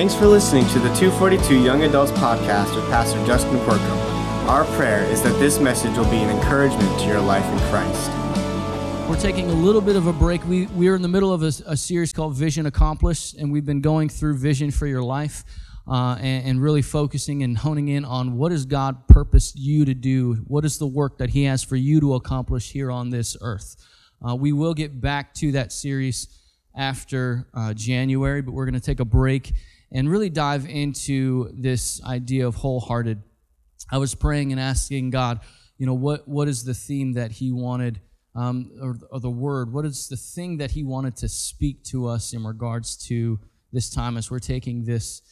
Thanks for listening to the 242 Young Adults Podcast with Pastor Justin Quirko. Our prayer is that this message will be an encouragement to your life in Christ. We're taking a little bit of a break. We, we are in the middle of a, a series called Vision Accomplished, and we've been going through Vision for Your Life uh, and, and really focusing and honing in on what has God purposed you to do? What is the work that He has for you to accomplish here on this earth? Uh, we will get back to that series after uh, January, but we're going to take a break and really dive into this idea of wholehearted. I was praying and asking God, you know, what, what is the theme that He wanted, um, or, or the word? What is the thing that He wanted to speak to us in regards to this time as we're taking this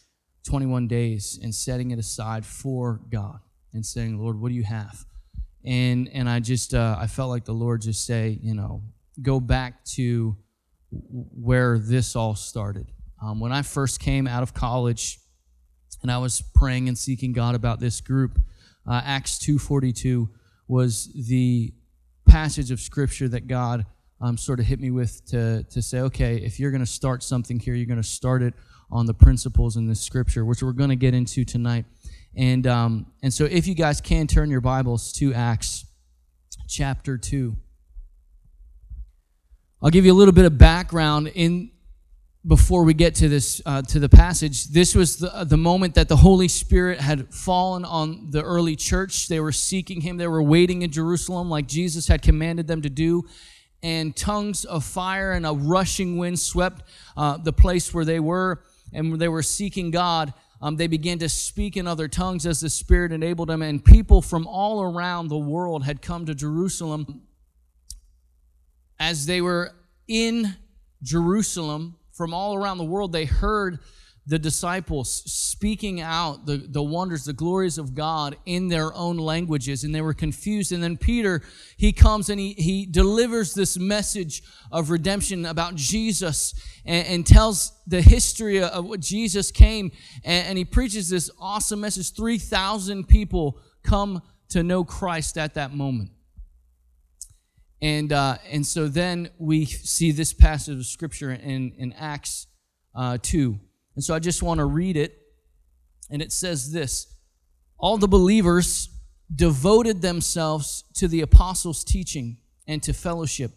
21 days and setting it aside for God and saying, Lord, what do you have? And and I just uh, I felt like the Lord just say, you know, go back to where this all started. Um, when I first came out of college, and I was praying and seeking God about this group, uh, Acts two forty two was the passage of Scripture that God um, sort of hit me with to to say, okay, if you're going to start something here, you're going to start it on the principles in this Scripture, which we're going to get into tonight. And um, and so, if you guys can turn your Bibles to Acts chapter two. I'll give you a little bit of background in before we get to this uh, to the passage this was the, the moment that the holy spirit had fallen on the early church. They were seeking him. They were waiting in jerusalem like jesus had commanded them to do. And tongues of fire and a rushing wind swept uh, the place where they were. And they were seeking god um, they began to speak in other tongues as the spirit enabled them. And people from all around the world had come to jerusalem as they were in Jerusalem from all around the world, they heard the disciples speaking out the, the wonders, the glories of God in their own languages, and they were confused. And then Peter, he comes and he, he delivers this message of redemption about Jesus and, and tells the history of what Jesus came, and, and he preaches this awesome message. 3,000 people come to know Christ at that moment. And, uh, and so then we see this passage of scripture in, in Acts uh, 2. And so I just want to read it. And it says this All the believers devoted themselves to the apostles' teaching and to fellowship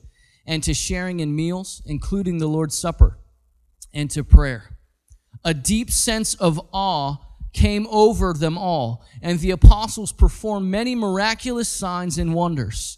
and to sharing in meals, including the Lord's Supper, and to prayer. A deep sense of awe came over them all, and the apostles performed many miraculous signs and wonders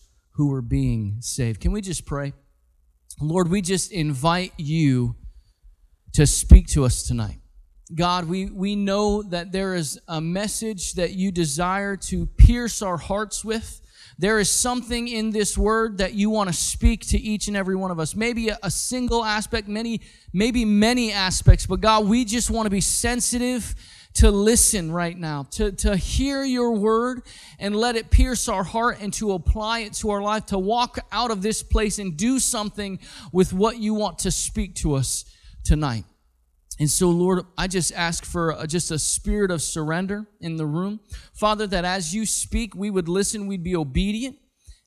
who are being saved. Can we just pray? Lord, we just invite you to speak to us tonight. God, we, we know that there is a message that you desire to pierce our hearts with. There is something in this word that you want to speak to each and every one of us. Maybe a, a single aspect, many, maybe many aspects, but God, we just want to be sensitive to listen right now, to, to hear your word and let it pierce our heart and to apply it to our life, to walk out of this place and do something with what you want to speak to us tonight. And so, Lord, I just ask for a, just a spirit of surrender in the room. Father, that as you speak, we would listen, we'd be obedient.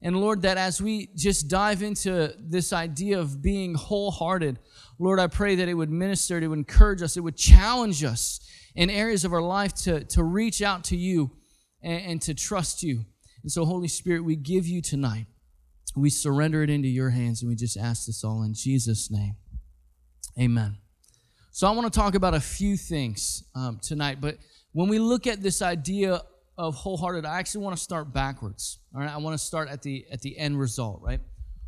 And Lord, that as we just dive into this idea of being wholehearted, Lord, I pray that it would minister, it would encourage us, it would challenge us in areas of our life to, to reach out to you and, and to trust you. And so, Holy Spirit, we give you tonight. We surrender it into your hands and we just ask this all in Jesus' name. Amen. So, I want to talk about a few things um, tonight, but when we look at this idea of wholehearted, I actually want to start backwards. All right, I want to start at the at the end result, right?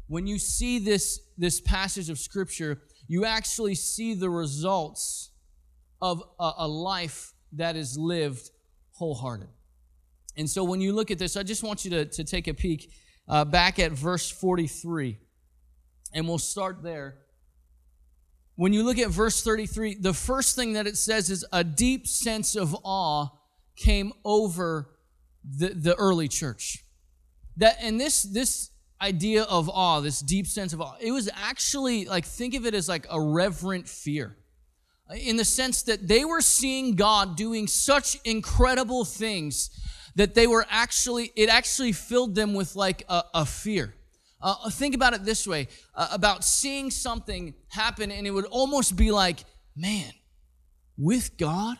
When you see this this passage of scripture, you actually see the results of a, a life that is lived wholehearted. And so when you look at this, I just want you to, to take a peek uh, back at verse 43. And we'll start there. When you look at verse 33, the first thing that it says is a deep sense of awe came over the, the early church. That and this this idea of awe, this deep sense of awe, it was actually like think of it as like a reverent fear. In the sense that they were seeing God doing such incredible things that they were actually, it actually filled them with like a, a fear. Uh, think about it this way uh, about seeing something happen, and it would almost be like, man, with God,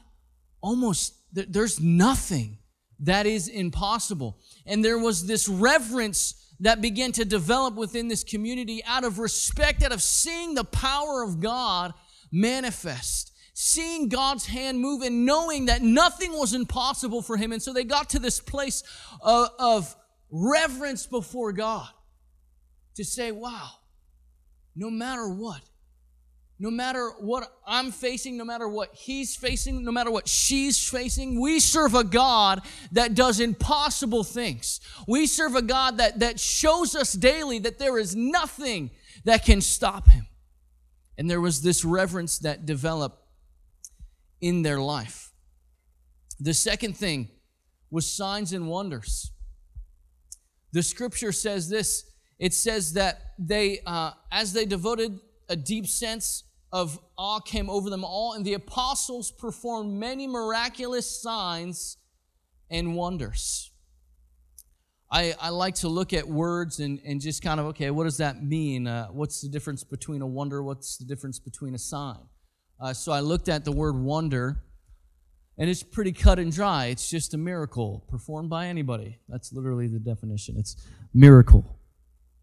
almost th- there's nothing that is impossible. And there was this reverence that began to develop within this community out of respect, out of seeing the power of God manifest, seeing God's hand move and knowing that nothing was impossible for him. And so they got to this place of, of reverence before God to say, wow, no matter what, no matter what I'm facing, no matter what he's facing, no matter what she's facing, we serve a God that does impossible things. We serve a God that, that shows us daily that there is nothing that can stop him. And there was this reverence that developed in their life. The second thing was signs and wonders. The scripture says this it says that they, uh, as they devoted a deep sense of awe came over them all, and the apostles performed many miraculous signs and wonders. I, I like to look at words and, and just kind of, okay, what does that mean? Uh, what's the difference between a wonder? What's the difference between a sign? Uh, so I looked at the word wonder, and it's pretty cut and dry. It's just a miracle performed by anybody. That's literally the definition. It's miracle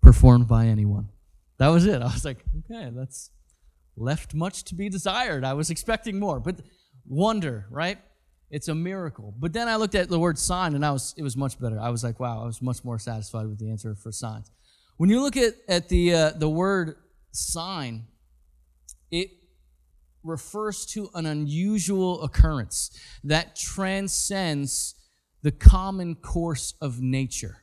performed by anyone. That was it. I was like, okay, that's left much to be desired. I was expecting more, but wonder, right? It's a miracle. But then I looked at the word sign and I was it was much better. I was like, wow, I was much more satisfied with the answer for signs. When you look at, at the uh, the word sign, it refers to an unusual occurrence that transcends the common course of nature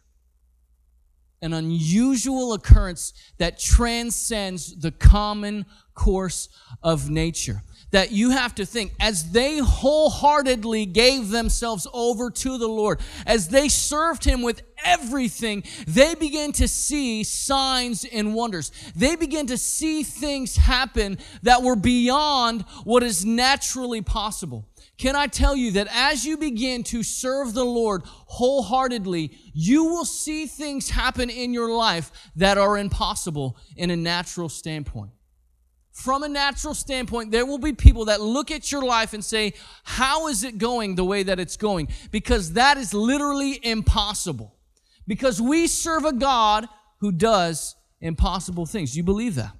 an unusual occurrence that transcends the common course of nature. That you have to think, as they wholeheartedly gave themselves over to the Lord, as they served Him with everything, they began to see signs and wonders. They began to see things happen that were beyond what is naturally possible. Can I tell you that as you begin to serve the Lord wholeheartedly, you will see things happen in your life that are impossible in a natural standpoint. From a natural standpoint, there will be people that look at your life and say, How is it going the way that it's going? Because that is literally impossible. Because we serve a God who does impossible things. You believe that?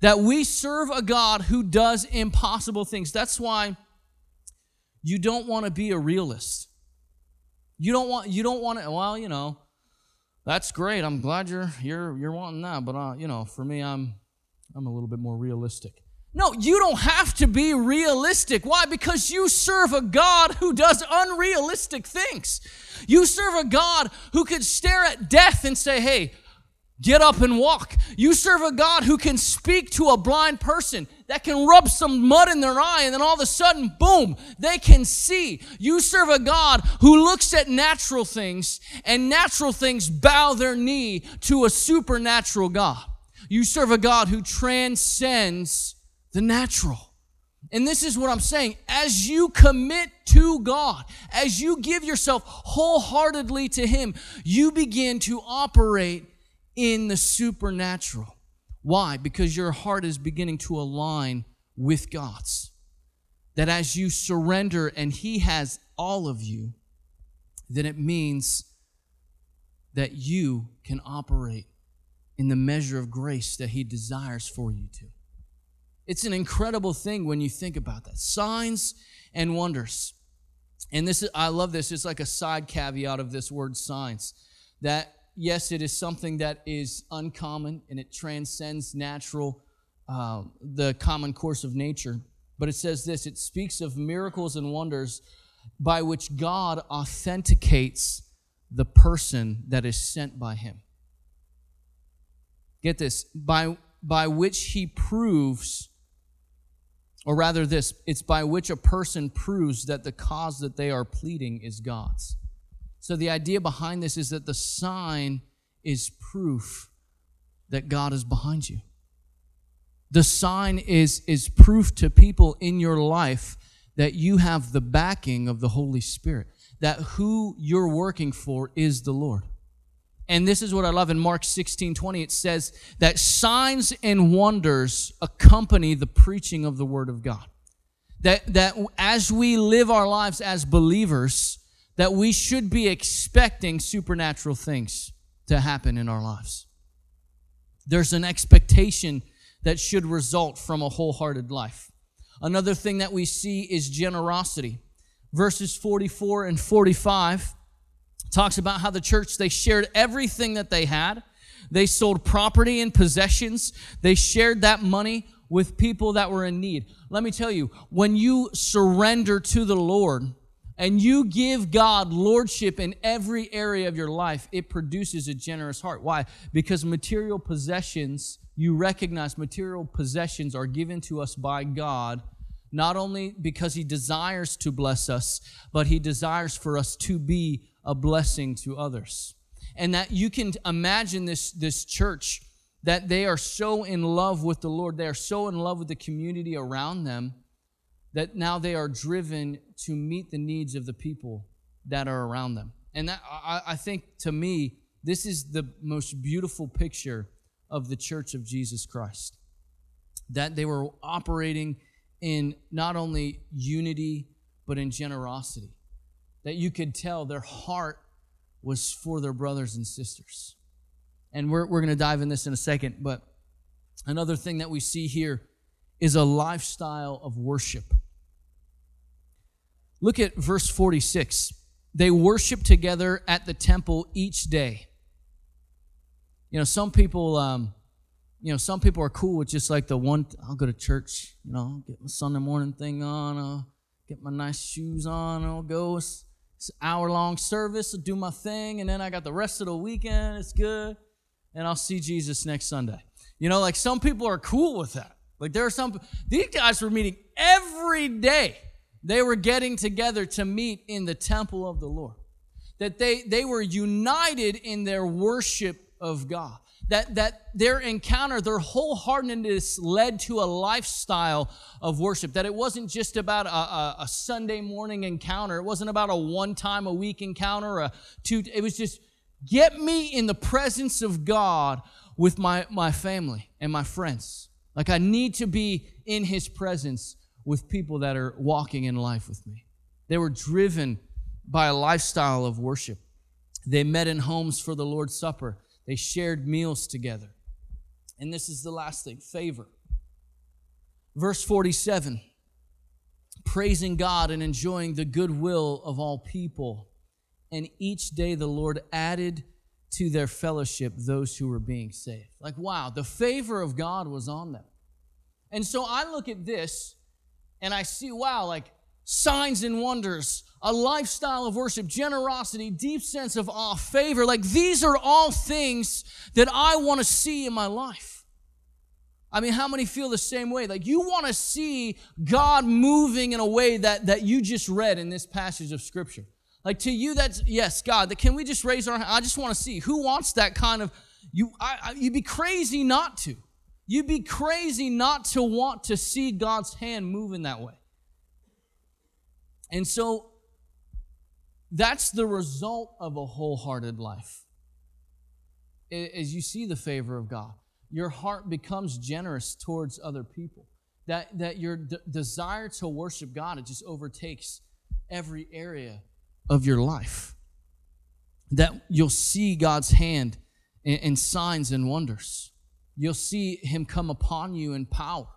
That we serve a God who does impossible things. That's why you don't want to be a realist. You don't want you don't want to well, you know, that's great. I'm glad you're you're you're wanting that, but uh, you know, for me I'm I'm a little bit more realistic. No, you don't have to be realistic. Why? Because you serve a God who does unrealistic things. You serve a God who could stare at death and say, "Hey, Get up and walk. You serve a God who can speak to a blind person, that can rub some mud in their eye, and then all of a sudden, boom, they can see. You serve a God who looks at natural things, and natural things bow their knee to a supernatural God. You serve a God who transcends the natural. And this is what I'm saying. As you commit to God, as you give yourself wholeheartedly to Him, you begin to operate in the supernatural. Why? Because your heart is beginning to align with God's. That as you surrender and He has all of you, then it means that you can operate in the measure of grace that He desires for you to. It's an incredible thing when you think about that. Signs and wonders. And this is, I love this. It's like a side caveat of this word signs. That yes, it is something that is uncommon and it transcends natural, uh, the common course of nature. But it says this it speaks of miracles and wonders by which God authenticates the person that is sent by him. Get this, by, by which he proves Or rather, this it's by which a person proves that the cause that they are pleading is God's. So the idea behind this is that the sign is proof that God is behind you. The sign is, is proof to people in your life that you have the backing of the Holy Spirit, that who you're working for is the Lord. And this is what I love in Mark 16 20. It says that signs and wonders accompany the preaching of the Word of God. That, that as we live our lives as believers, that we should be expecting supernatural things to happen in our lives. There's an expectation that should result from a wholehearted life. Another thing that we see is generosity. Verses 44 and 45 talks about how the church they shared everything that they had. They sold property and possessions. They shared that money with people that were in need. Let me tell you, when you surrender to the Lord and you give God lordship in every area of your life, it produces a generous heart. Why? Because material possessions, you recognize material possessions are given to us by God not only because he desires to bless us, but he desires for us to be a blessing to others. And that you can imagine this, this church that they are so in love with the Lord, they are so in love with the community around them that now they are driven to meet the needs of the people that are around them. And that, I, I think to me, this is the most beautiful picture of the church of Jesus Christ. That they were operating in not only unity, but in generosity that you could tell their heart was for their brothers and sisters. And we're, we're going to dive in this in a second, but another thing that we see here is a lifestyle of worship. Look at verse 46. They worship together at the temple each day. You know, some people, um, you know, some people are cool with just like the one, I'll go to church, you know, get my Sunday morning thing on, I'll get my nice shoes on, I'll go hour long service, do my thing, and then I got the rest of the weekend. It's good. And I'll see Jesus next Sunday. You know, like some people are cool with that. Like there are some, these guys were meeting every day. They were getting together to meet in the temple of the Lord. That they, they were united in their worship of God that, that their encounter, their wholeheartedness led to a lifestyle of worship. That it wasn't just about a, a, a Sunday morning encounter. It wasn't about a one time a week encounter, a two, it was just get me in the presence of God with my, my family and my friends. Like I need to be in his presence with people that are walking in life with me. They were driven by a lifestyle of worship. They met in homes for the Lord's Supper. They shared meals together. And this is the last thing favor. Verse 47 praising God and enjoying the goodwill of all people. And each day the Lord added to their fellowship those who were being saved. Like, wow, the favor of God was on them. And so I look at this and I see, wow, like signs and wonders, a lifestyle of worship, generosity, deep sense of awe, favor. Like these are all things that I want to see in my life. I mean, how many feel the same way? Like you want to see God moving in a way that, that you just read in this passage of scripture. Like to you, that's yes, God. That can we just raise our? I just want to see who wants that kind of. You, I, I, you'd be crazy not to. You'd be crazy not to want to see God's hand move in that way. And so that's the result of a wholehearted life. As you see the favor of God, your heart becomes generous towards other people. That, that your d- desire to worship God, it just overtakes every area of your life. That you'll see God's hand in, in signs and wonders. You'll see Him come upon you in power.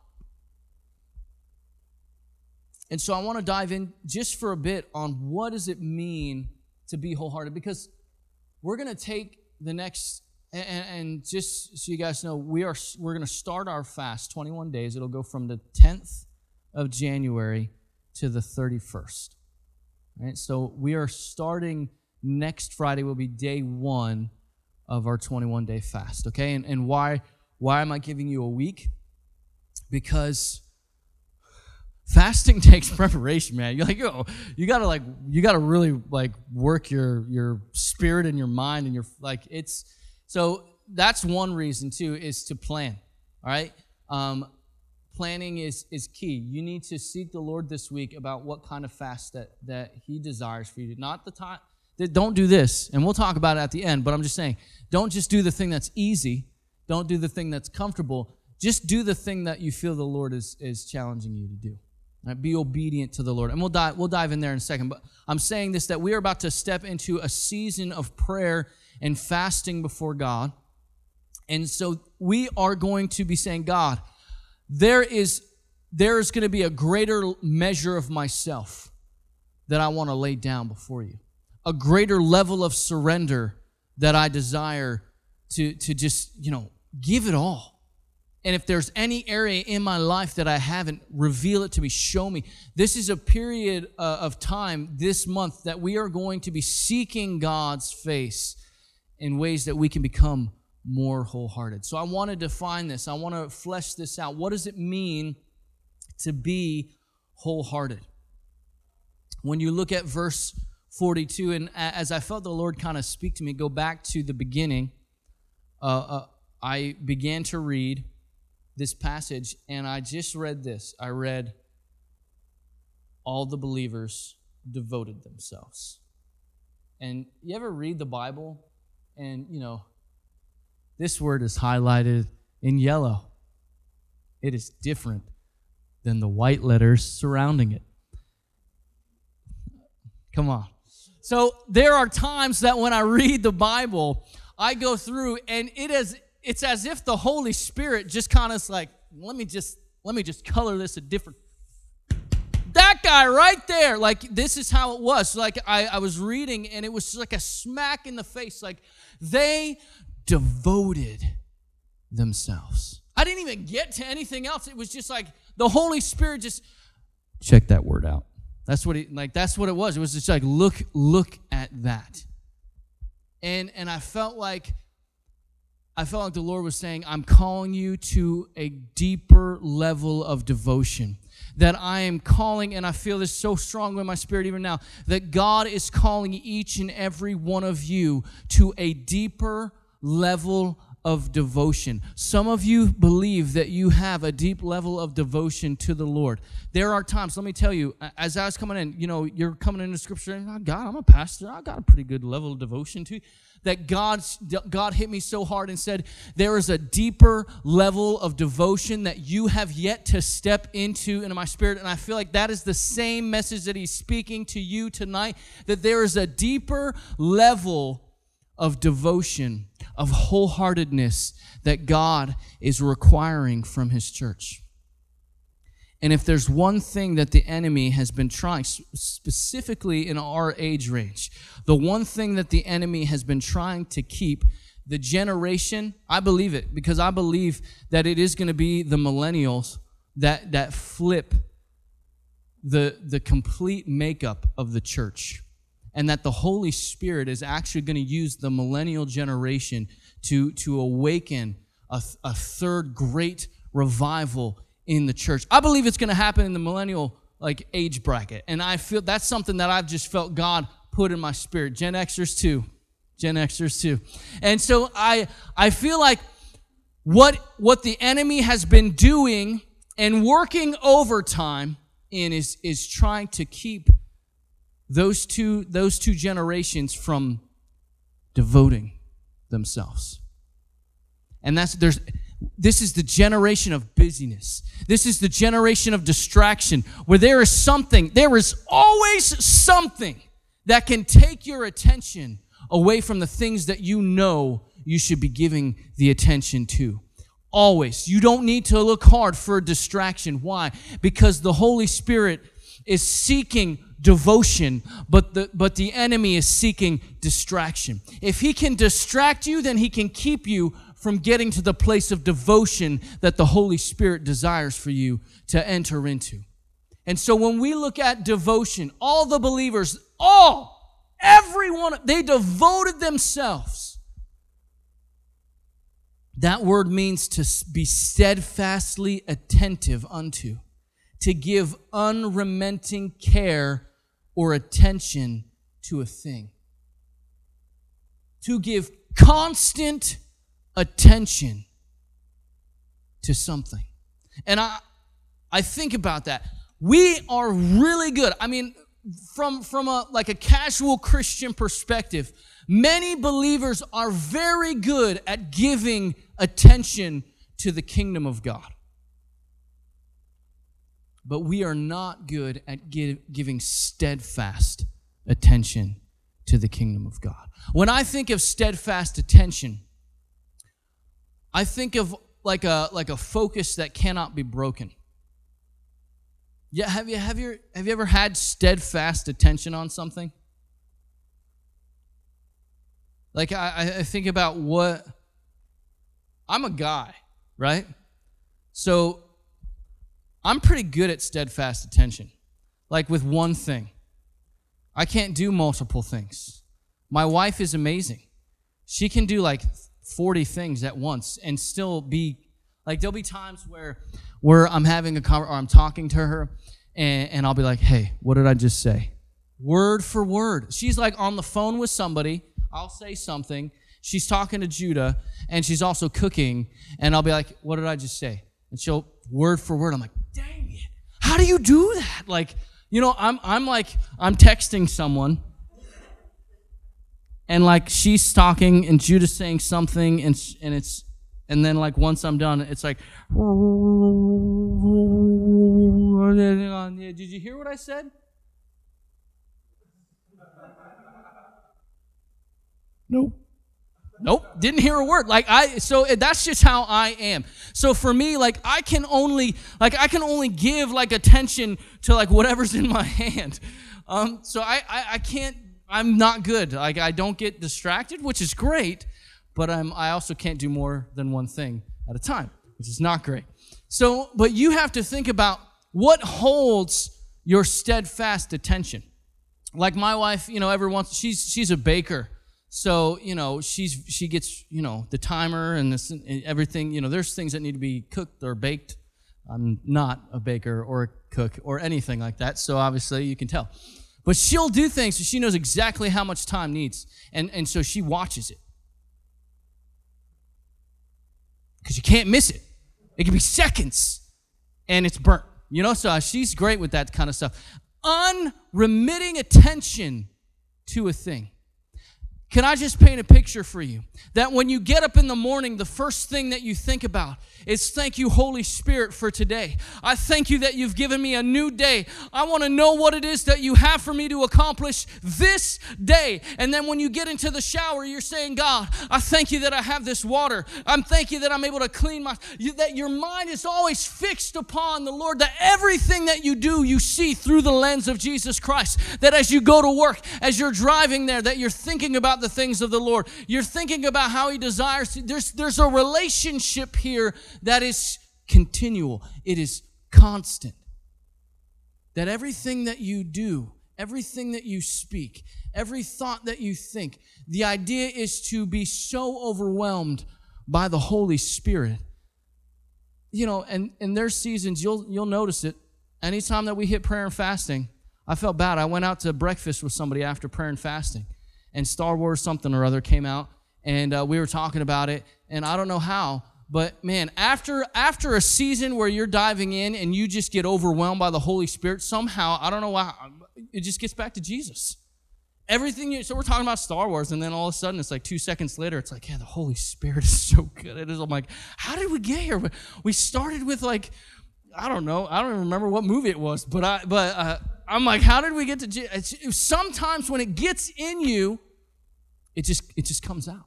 And so I want to dive in just for a bit on what does it mean to be wholehearted? Because we're going to take the next and, and, just so you guys know we are we're going to start our fast 21 days. It'll go from the 10th of January to the 31st right? So we are starting next Friday will be day 1 of our 21 day fast okay? And, and why why am I giving you a week? Because fasting takes preparation, man. You're like, yo, you gotta like, you gotta really like work your your spirit and your mind and your like. It's so that's one reason too is to plan. All right, um, planning is is key. You need to seek the Lord this week about what kind of fast that that He desires for you. Not the time. Don't do this, and we'll talk about it at the end. But I'm just saying, don't just do the thing that's easy. Don't do the thing that's comfortable. Just do the thing that you feel the Lord is is challenging you to do. Right? Be obedient to the Lord. And we'll dive, we'll dive in there in a second. But I'm saying this that we are about to step into a season of prayer and fasting before God. And so we are going to be saying, God, there is there is going to be a greater measure of myself that I want to lay down before you. A greater level of surrender that I desire to, to just, you know, give it all. And if there's any area in my life that I haven't, reveal it to me, show me. This is a period uh, of time this month that we are going to be seeking God's face in ways that we can become more wholehearted. So I want to define this. I want to flesh this out. What does it mean to be wholehearted? When you look at verse 42, and as I felt the Lord kind of speak to me, go back to the beginning, uh, uh, I began to read this passage, and I just read this. I read, All the believers devoted themselves. And you ever read the Bible and, you know, this word is highlighted in yellow. It is different than the white letters surrounding it. Come on. So there are times that when I read the Bible, I go through and it is it's as if the Holy Spirit just kind of like, let me just let me just color this a different that guy right there like this is how it was. Like I, I was reading and it was like a smack in the face. Like they devoted themselves. I didn't even get to anything else. It was just like the holy spirit just check that word out. That's what it like that's what it was. It was just like look look at that. And and i felt like I felt like the Lord was saying, I'm calling you to a deeper level of devotion. That I am calling, and I feel this so strongly in my spirit even now, that God is calling each and every one of you to a deeper level of devotion. Some of you believe that you have a deep level of devotion to the Lord. There are times, let me tell you, as I was coming in, you know, you're coming into scripture and oh, God, I'm a pastor. I got a pretty good level of devotion to that God, God hit me so hard and said, There is a deeper level of devotion that you have yet to step into into my spirit. And I feel like that is the same message that He's speaking to you tonight that there is a deeper level of devotion, of wholeheartedness that God is requiring from His church. And if there's one thing that the enemy has been trying, specifically in our age range, the one thing that the enemy has been trying to keep the generation, I believe it because I believe that it is going to be the millennials that, that flip the, the complete makeup of the church. And that the Holy Spirit is actually going to use the millennial generation to, to awaken a, a third great revival in the church. I believe it's going to happen in the millennial like age bracket. And I feel that's something that I've just felt God put in my spirit. Gen Xers too. Gen Xers too. And so I I feel like what what the enemy has been doing and working overtime in is is trying to keep those two those two generations from devoting themselves. And that's there's this is the generation of busyness. This is the generation of distraction where there is something, there is always something that can take your attention away from the things that you know you should be giving the attention to. Always. You don't need to look hard for a distraction. Why? Because the Holy Spirit is seeking devotion, but the, but the enemy is seeking distraction. If he can distract you, then he can keep you from getting to the place of devotion that the Holy Spirit desires for you to enter into. And so when we look at devotion, all the believers, all, everyone, they devoted themselves. That word means to be steadfastly attentive unto, to give unrelenting care or attention to a thing. To give constant attention to something. And I I think about that. We are really good. I mean, from from a like a casual Christian perspective, many believers are very good at giving attention to the kingdom of God. But we are not good at give, giving steadfast attention to the kingdom of God. When I think of steadfast attention, I think of like a like a focus that cannot be broken. Yeah, have you have you have you ever had steadfast attention on something? Like I, I think about what I'm a guy, right? So I'm pretty good at steadfast attention. Like with one thing. I can't do multiple things. My wife is amazing. She can do like 40 things at once and still be like there'll be times where where I'm having a conversation or I'm talking to her and, and I'll be like, hey, what did I just say? Word for word. She's like on the phone with somebody. I'll say something. She's talking to Judah and she's also cooking. And I'll be like, what did I just say? And she'll word for word. I'm like, dang it. How do you do that? Like, you know, I'm, I'm like, I'm texting someone and like she's talking and Judah's saying something and, and it's and then like once I'm done, it's like, did you hear what I said? Nope. Nope, didn't hear a word. Like I so that's just how I am. So for me like I can only like I can only give like attention to like whatever's in my hand. Um so I I, I can't I'm not good. Like I don't get distracted, which is great, but I'm I also can't do more than one thing at a time, which is not great. So, but you have to think about what holds your steadfast attention. Like my wife, you know, every once she's she's a baker. So, you know, she's she gets, you know, the timer and this and everything, you know, there's things that need to be cooked or baked. I'm not a baker or a cook or anything like that. So obviously you can tell. But she'll do things so she knows exactly how much time needs. And, and so she watches it. Because you can't miss it. It can be seconds and it's burnt. You know, so she's great with that kind of stuff. Unremitting attention to a thing. Can I just paint a picture for you? That when you get up in the morning, the first thing that you think about is thank you, Holy Spirit, for today. I thank you that you've given me a new day. I want to know what it is that you have for me to accomplish this day. And then when you get into the shower, you're saying, God, I thank you that I have this water. I'm thank you that I'm able to clean my, you, that your mind is always fixed upon the Lord, that everything that you do, you see through the lens of Jesus Christ. That as you go to work, as you're driving there, that you're thinking about the things of the Lord. You're thinking about how He desires. There's, there's a relationship here that is continual, it is constant. That everything that you do, everything that you speak, every thought that you think, the idea is to be so overwhelmed by the Holy Spirit. You know, and in their seasons, you'll you'll notice it. Anytime that we hit prayer and fasting, I felt bad. I went out to breakfast with somebody after prayer and fasting, and Star Wars something or other came out, and uh, we were talking about it, and I don't know how, but man, after after a season where you're diving in and you just get overwhelmed by the Holy Spirit, somehow I don't know why it just gets back to Jesus. Everything you so we're talking about Star Wars, and then all of a sudden it's like two seconds later, it's like, yeah, the Holy Spirit is so good. It is. I'm like, how did we get here? We started with like, I don't know, I don't even remember what movie it was, but I but uh, I'm like, how did we get to? Jesus? Sometimes when it gets in you, it just it just comes out.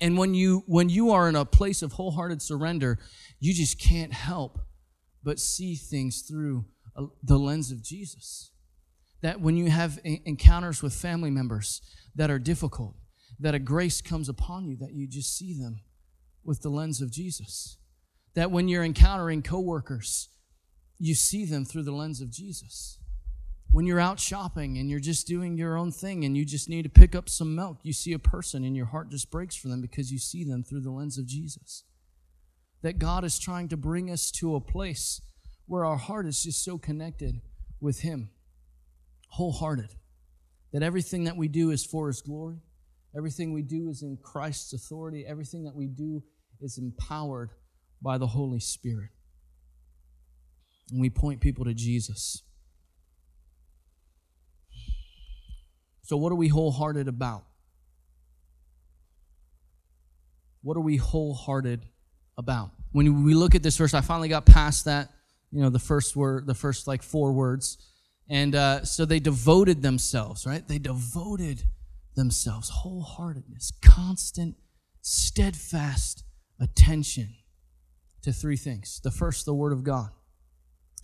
And when you when you are in a place of wholehearted surrender, you just can't help but see things through the lens of Jesus. That when you have encounters with family members that are difficult, that a grace comes upon you that you just see them with the lens of Jesus. That when you're encountering coworkers, you see them through the lens of Jesus. When you're out shopping and you're just doing your own thing and you just need to pick up some milk, you see a person and your heart just breaks for them because you see them through the lens of Jesus. That God is trying to bring us to a place where our heart is just so connected with Him, wholehearted, that everything that we do is for His glory, everything we do is in Christ's authority, everything that we do is empowered by the Holy Spirit. And we point people to Jesus. So, what are we wholehearted about? What are we wholehearted about? When we look at this verse, I finally got past that, you know, the first word, the first like four words. And uh, so they devoted themselves, right? They devoted themselves, wholeheartedness, constant, steadfast attention to three things. The first, the Word of God.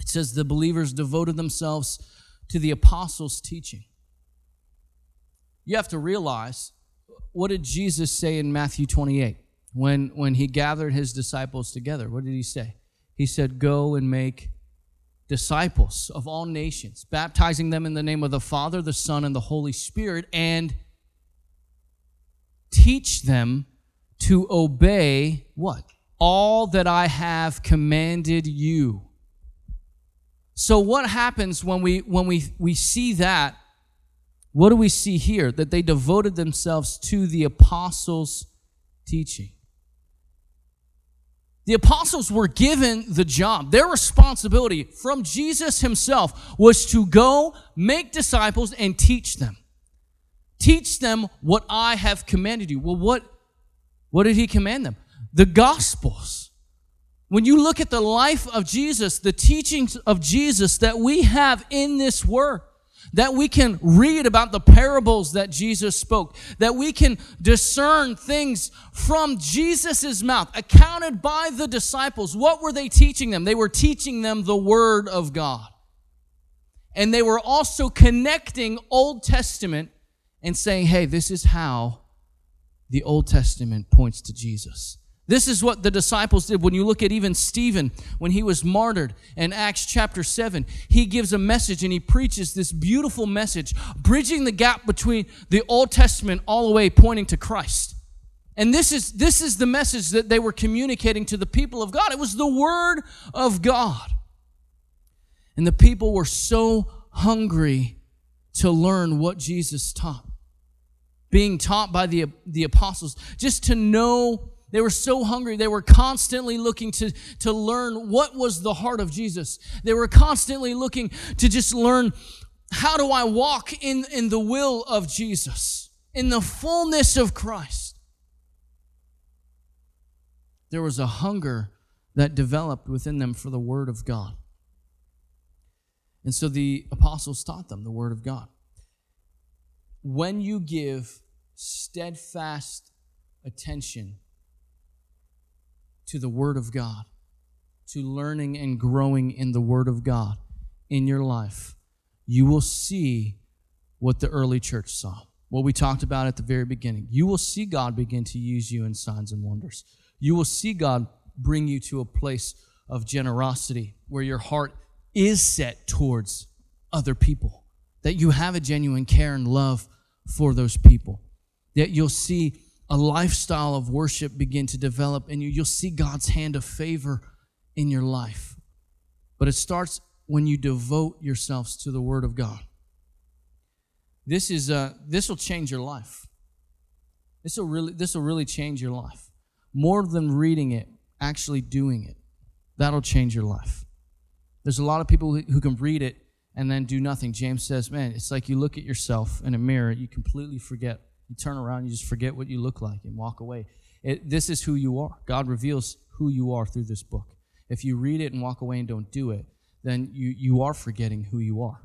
It says the believers devoted themselves to the apostles' teaching. You have to realize what did Jesus say in Matthew 28 when, when he gathered his disciples together? What did he say? He said, Go and make disciples of all nations, baptizing them in the name of the Father, the Son, and the Holy Spirit, and teach them to obey what? All that I have commanded you. So what happens when we when we we see that? What do we see here? That they devoted themselves to the apostles' teaching. The apostles were given the job. Their responsibility from Jesus himself was to go make disciples and teach them. Teach them what I have commanded you. Well, what, what did he command them? The Gospels. When you look at the life of Jesus, the teachings of Jesus that we have in this word, that we can read about the parables that Jesus spoke, that we can discern things from Jesus' mouth, accounted by the disciples. What were they teaching them? They were teaching them the Word of God. And they were also connecting Old Testament and saying, hey, this is how the Old Testament points to Jesus. This is what the disciples did. When you look at even Stephen, when he was martyred in Acts chapter 7, he gives a message and he preaches this beautiful message, bridging the gap between the Old Testament all the way pointing to Christ. And this is, this is the message that they were communicating to the people of God. It was the Word of God. And the people were so hungry to learn what Jesus taught. Being taught by the, the apostles, just to know they were so hungry. They were constantly looking to, to learn what was the heart of Jesus. They were constantly looking to just learn how do I walk in, in the will of Jesus, in the fullness of Christ. There was a hunger that developed within them for the Word of God. And so the apostles taught them the Word of God. When you give steadfast attention to the Word of God, to learning and growing in the Word of God in your life, you will see what the early church saw, what we talked about at the very beginning. You will see God begin to use you in signs and wonders. You will see God bring you to a place of generosity where your heart is set towards other people, that you have a genuine care and love for those people, that you'll see a lifestyle of worship begin to develop and you. You'll see God's hand of favor in your life. But it starts when you devote yourselves to the Word of God. This is uh, this will change your life. This will really this will really change your life. More than reading it, actually doing it. That'll change your life. There's a lot of people who can read it and then do nothing. James says, man, it's like you look at yourself in a mirror, you completely forget you turn around, you just forget what you look like and walk away. It, this is who you are. God reveals who you are through this book. If you read it and walk away and don't do it, then you, you are forgetting who you are.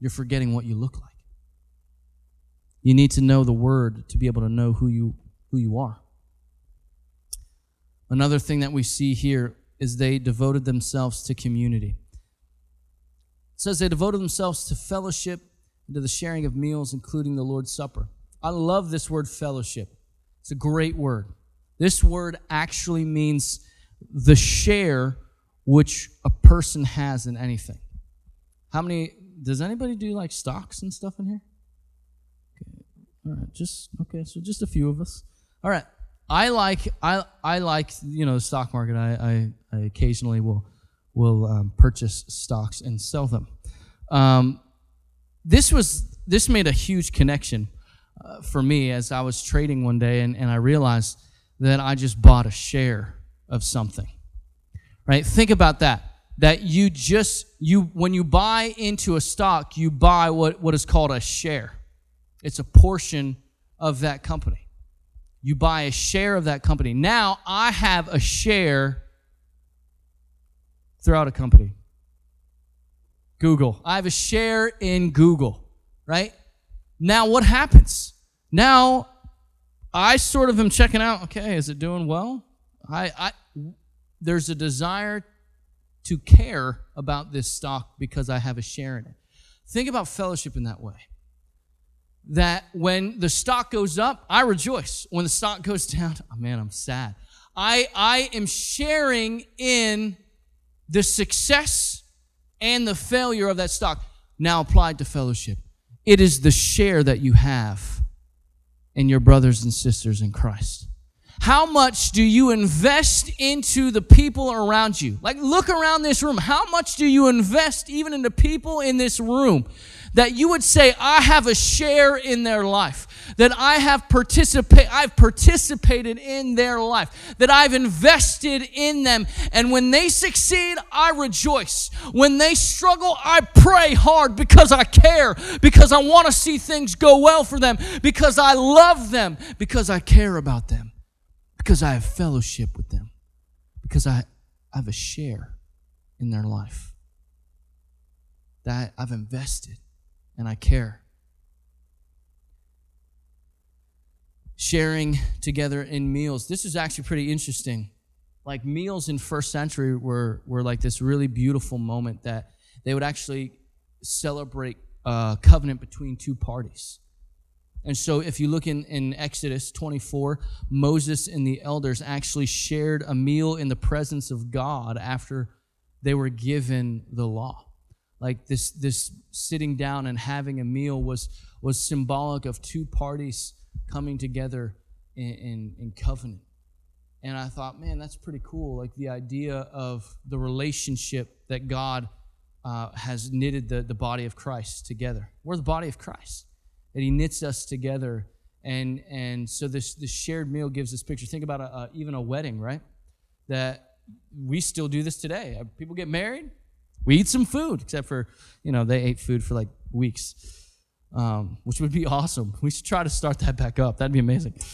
You're forgetting what you look like. You need to know the word to be able to know who you, who you are. Another thing that we see here is they devoted themselves to community. It says they devoted themselves to fellowship and to the sharing of meals, including the Lord's Supper. I love this word fellowship. It's a great word. This word actually means the share which a person has in anything. How many, does anybody do like stocks and stuff in here? Okay. All right, just, okay, so just a few of us. All right. I like, I, I like, you know, the stock market. I, I, I occasionally will, will um, purchase stocks and sell them. Um, this was this made a huge connection uh, for me as I was trading one day, and, and I realized that I just bought a share of something. Right? Think about that. That you just you when you buy into a stock, you buy what, what is called a share. It's a portion of that company. You buy a share of that company. Now I have a share throughout a company. Google. I have a share in Google, right? Now what happens? Now I sort of am checking out, okay, is it doing well? I, I there's a desire to care about this stock because I have a share in it. Think about fellowship in that way. That when the stock goes up, I rejoice. When the stock goes down, oh man, I'm sad. I, I am sharing in the success and the failure of that stock. Now applied to fellowship. It is the share that you have in your brothers and sisters in Christ. How much do you invest into the people around you? Like, look around this room. How much do you invest even in the people in this room? That you would say, I have a share in their life, that I have participate, I've participated in their life, that I've invested in them. And when they succeed, I rejoice. When they struggle, I pray hard because I care, because I want to see things go well for them, because I love them, because I care about them. Because I have fellowship with them, because I, I have a share in their life. That I've invested and I care. Sharing together in meals. This is actually pretty interesting. Like meals in first century were, were like this really beautiful moment that they would actually celebrate a covenant between two parties. And so, if you look in, in Exodus 24, Moses and the elders actually shared a meal in the presence of God after they were given the law. Like this, this sitting down and having a meal was, was symbolic of two parties coming together in, in, in covenant. And I thought, man, that's pretty cool. Like the idea of the relationship that God uh, has knitted the, the body of Christ together. We're the body of Christ that he knits us together. And, and so this, this shared meal gives this picture. Think about a, a, even a wedding, right? That we still do this today. Uh, people get married, we eat some food, except for, you know, they ate food for like weeks, um, which would be awesome. We should try to start that back up. That'd be amazing.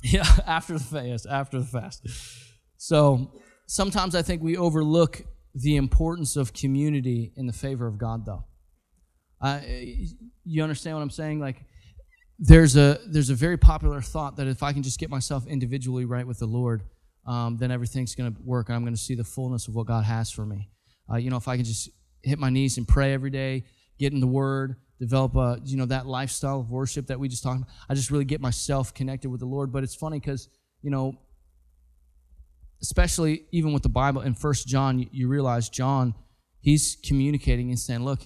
Yeah, after the fast, after the fast. So sometimes I think we overlook the importance of community in the favor of God, though. Uh, you understand what I'm saying? Like, there's a there's a very popular thought that if I can just get myself individually right with the Lord, um, then everything's going to work, and I'm going to see the fullness of what God has for me. Uh, you know, if I can just hit my knees and pray every day, get in the Word, develop a you know that lifestyle of worship that we just talked about. I just really get myself connected with the Lord. But it's funny because you know, especially even with the Bible in First John, you, you realize John, he's communicating and saying, "Look,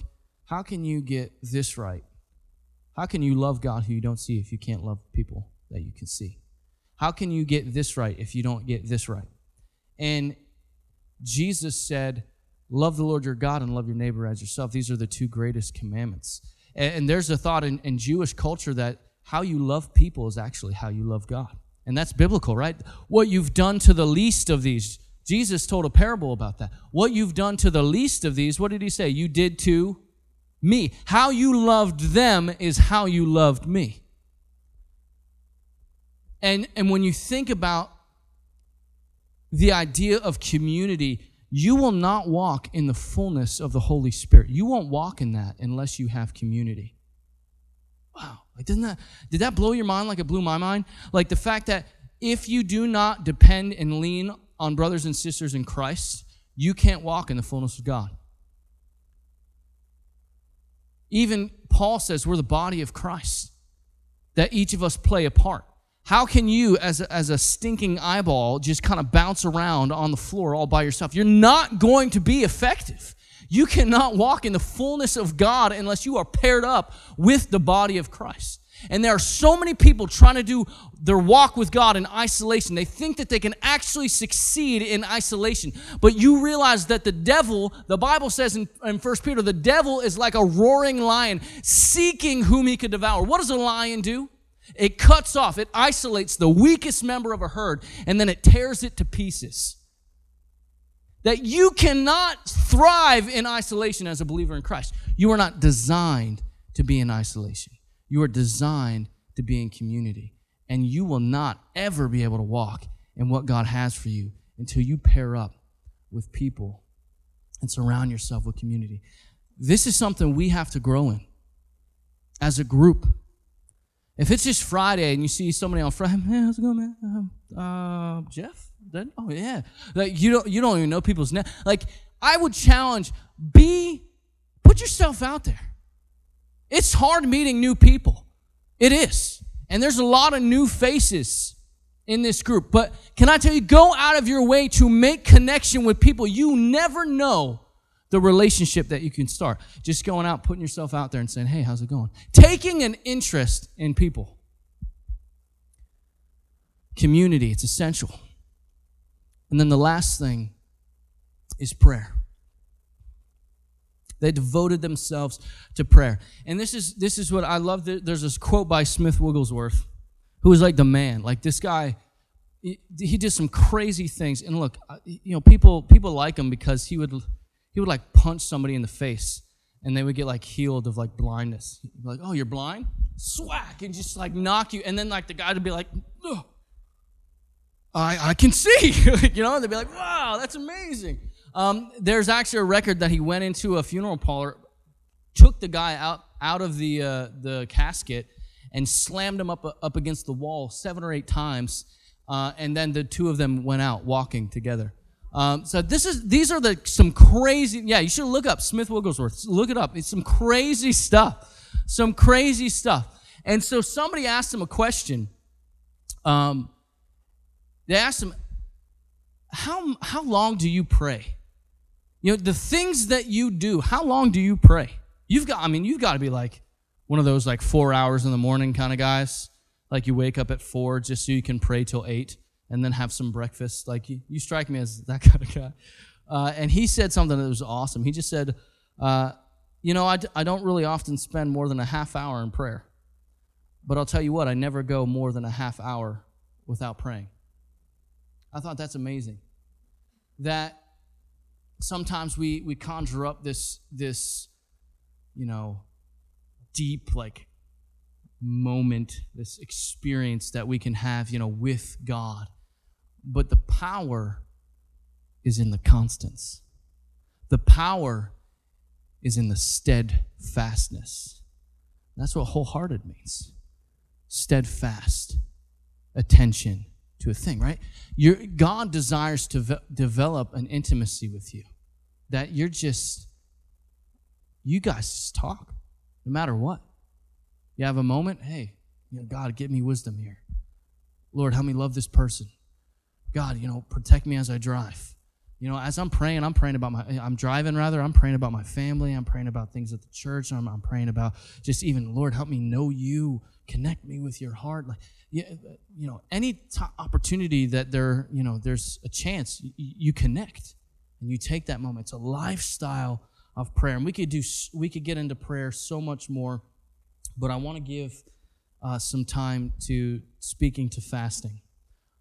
how can you get this right? How can you love God who you don't see if you can't love people that you can see? How can you get this right if you don't get this right? And Jesus said, Love the Lord your God and love your neighbor as yourself. These are the two greatest commandments. And, there's a thought in, in Jewish culture that how you love people is actually how you love God. And that's biblical, right? What you've done to the least of these. Jesus told a parable about that. What you've done to the least of these, what did he say? You did to me. How you loved them is how you loved me. And, and when you think about the idea of community, you will not walk in the fullness of the Holy Spirit. You won't walk in that unless you have community. Wow. Like, didn't that, did that blow your mind like it blew my mind? Like the fact that if you do not depend and lean on brothers and sisters in Christ, you can't walk in the fullness of God. Even Paul says we're the body of Christ, that each of us play a part. How can you, as a, as a stinking eyeball, just kind of bounce around on the floor all by yourself? You're not going to be effective. You cannot walk in the fullness of God unless you are paired up with the body of Christ. And there are so many people trying to do their walk with God in isolation. They think that they can actually succeed in isolation. But you realize that the devil, the Bible says in, in 1 Peter, the devil is like a roaring lion seeking whom he could devour. What does a lion do? It cuts off, it isolates the weakest member of a herd, and then it tears it to pieces. That you cannot thrive in isolation as a believer in Christ. You are not designed to be in isolation. You are designed to be in community. And you will not ever be able to walk in what God has for you until you pair up with people and surround yourself with community. This is something we have to grow in as a group. If it's just Friday and you see somebody on Friday, man, how's it going, man? Uh, uh, Jeff? Then, oh yeah, like you don't you don't even know people's name. Like I would challenge, be put yourself out there. It's hard meeting new people. It is, and there's a lot of new faces in this group. But can I tell you, go out of your way to make connection with people. You never know the relationship that you can start. Just going out, putting yourself out there and saying, hey, how's it going? Taking an interest in people. Community, it's essential. And then the last thing is prayer. They devoted themselves to prayer. And this is this is what I love. There's this quote by Smith Wigglesworth, who was like the man. Like this guy, he did some crazy things. And look, you know, people people like him because he would he would like punch somebody in the face and they would get like healed of like blindness. like, oh, you're blind? Swack, and just like knock you. And then like the guy would be like, oh, I, I can see, you know, and they'd be like, wow, that's amazing. Um, there's actually a record that he went into a funeral parlor, took the guy out, out of the, uh, the casket and slammed him up, up against the wall seven or eight times. Uh, and then the two of them went out walking together. Um, so this is these are the some crazy. Yeah, you should look up Smith Wigglesworth. Look it up. It's some crazy stuff. Some crazy stuff. And so somebody asked him a question. Um, they asked him, "How how long do you pray? You know the things that you do. How long do you pray? You've got. I mean, you've got to be like one of those like four hours in the morning kind of guys. Like you wake up at four just so you can pray till eight." And then have some breakfast. Like you, you strike me as that kind of guy. Uh, and he said something that was awesome. He just said, uh, You know, I d- I don't really often spend more than a half hour in prayer. But I'll tell you what, I never go more than a half hour without praying. I thought that's amazing. That sometimes we, we conjure up this, this, you know, deep, like, moment, this experience that we can have, you know, with God. But the power is in the constants. The power is in the steadfastness. That's what wholehearted means. Steadfast attention to a thing, right? Your, God desires to ve- develop an intimacy with you that you're just, you guys just talk no matter what. You have a moment, hey, you know, God, give me wisdom here. Lord, help me love this person. God, you know, protect me as I drive. You know, as I'm praying, I'm praying about my, I'm driving rather, I'm praying about my family, I'm praying about things at the church, I'm, I'm praying about just even, Lord, help me know you, connect me with your heart. Like, yeah, you know, any t- opportunity that there, you know, there's a chance you, you connect and you take that moment. It's a lifestyle of prayer. And we could do, we could get into prayer so much more but I want to give uh, some time to speaking to fasting.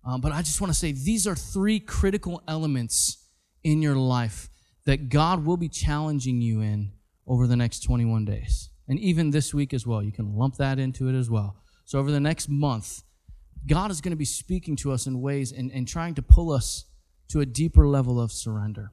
Um, but I just want to say these are three critical elements in your life that God will be challenging you in over the next 21 days. And even this week as well. You can lump that into it as well. So, over the next month, God is going to be speaking to us in ways and, and trying to pull us to a deeper level of surrender.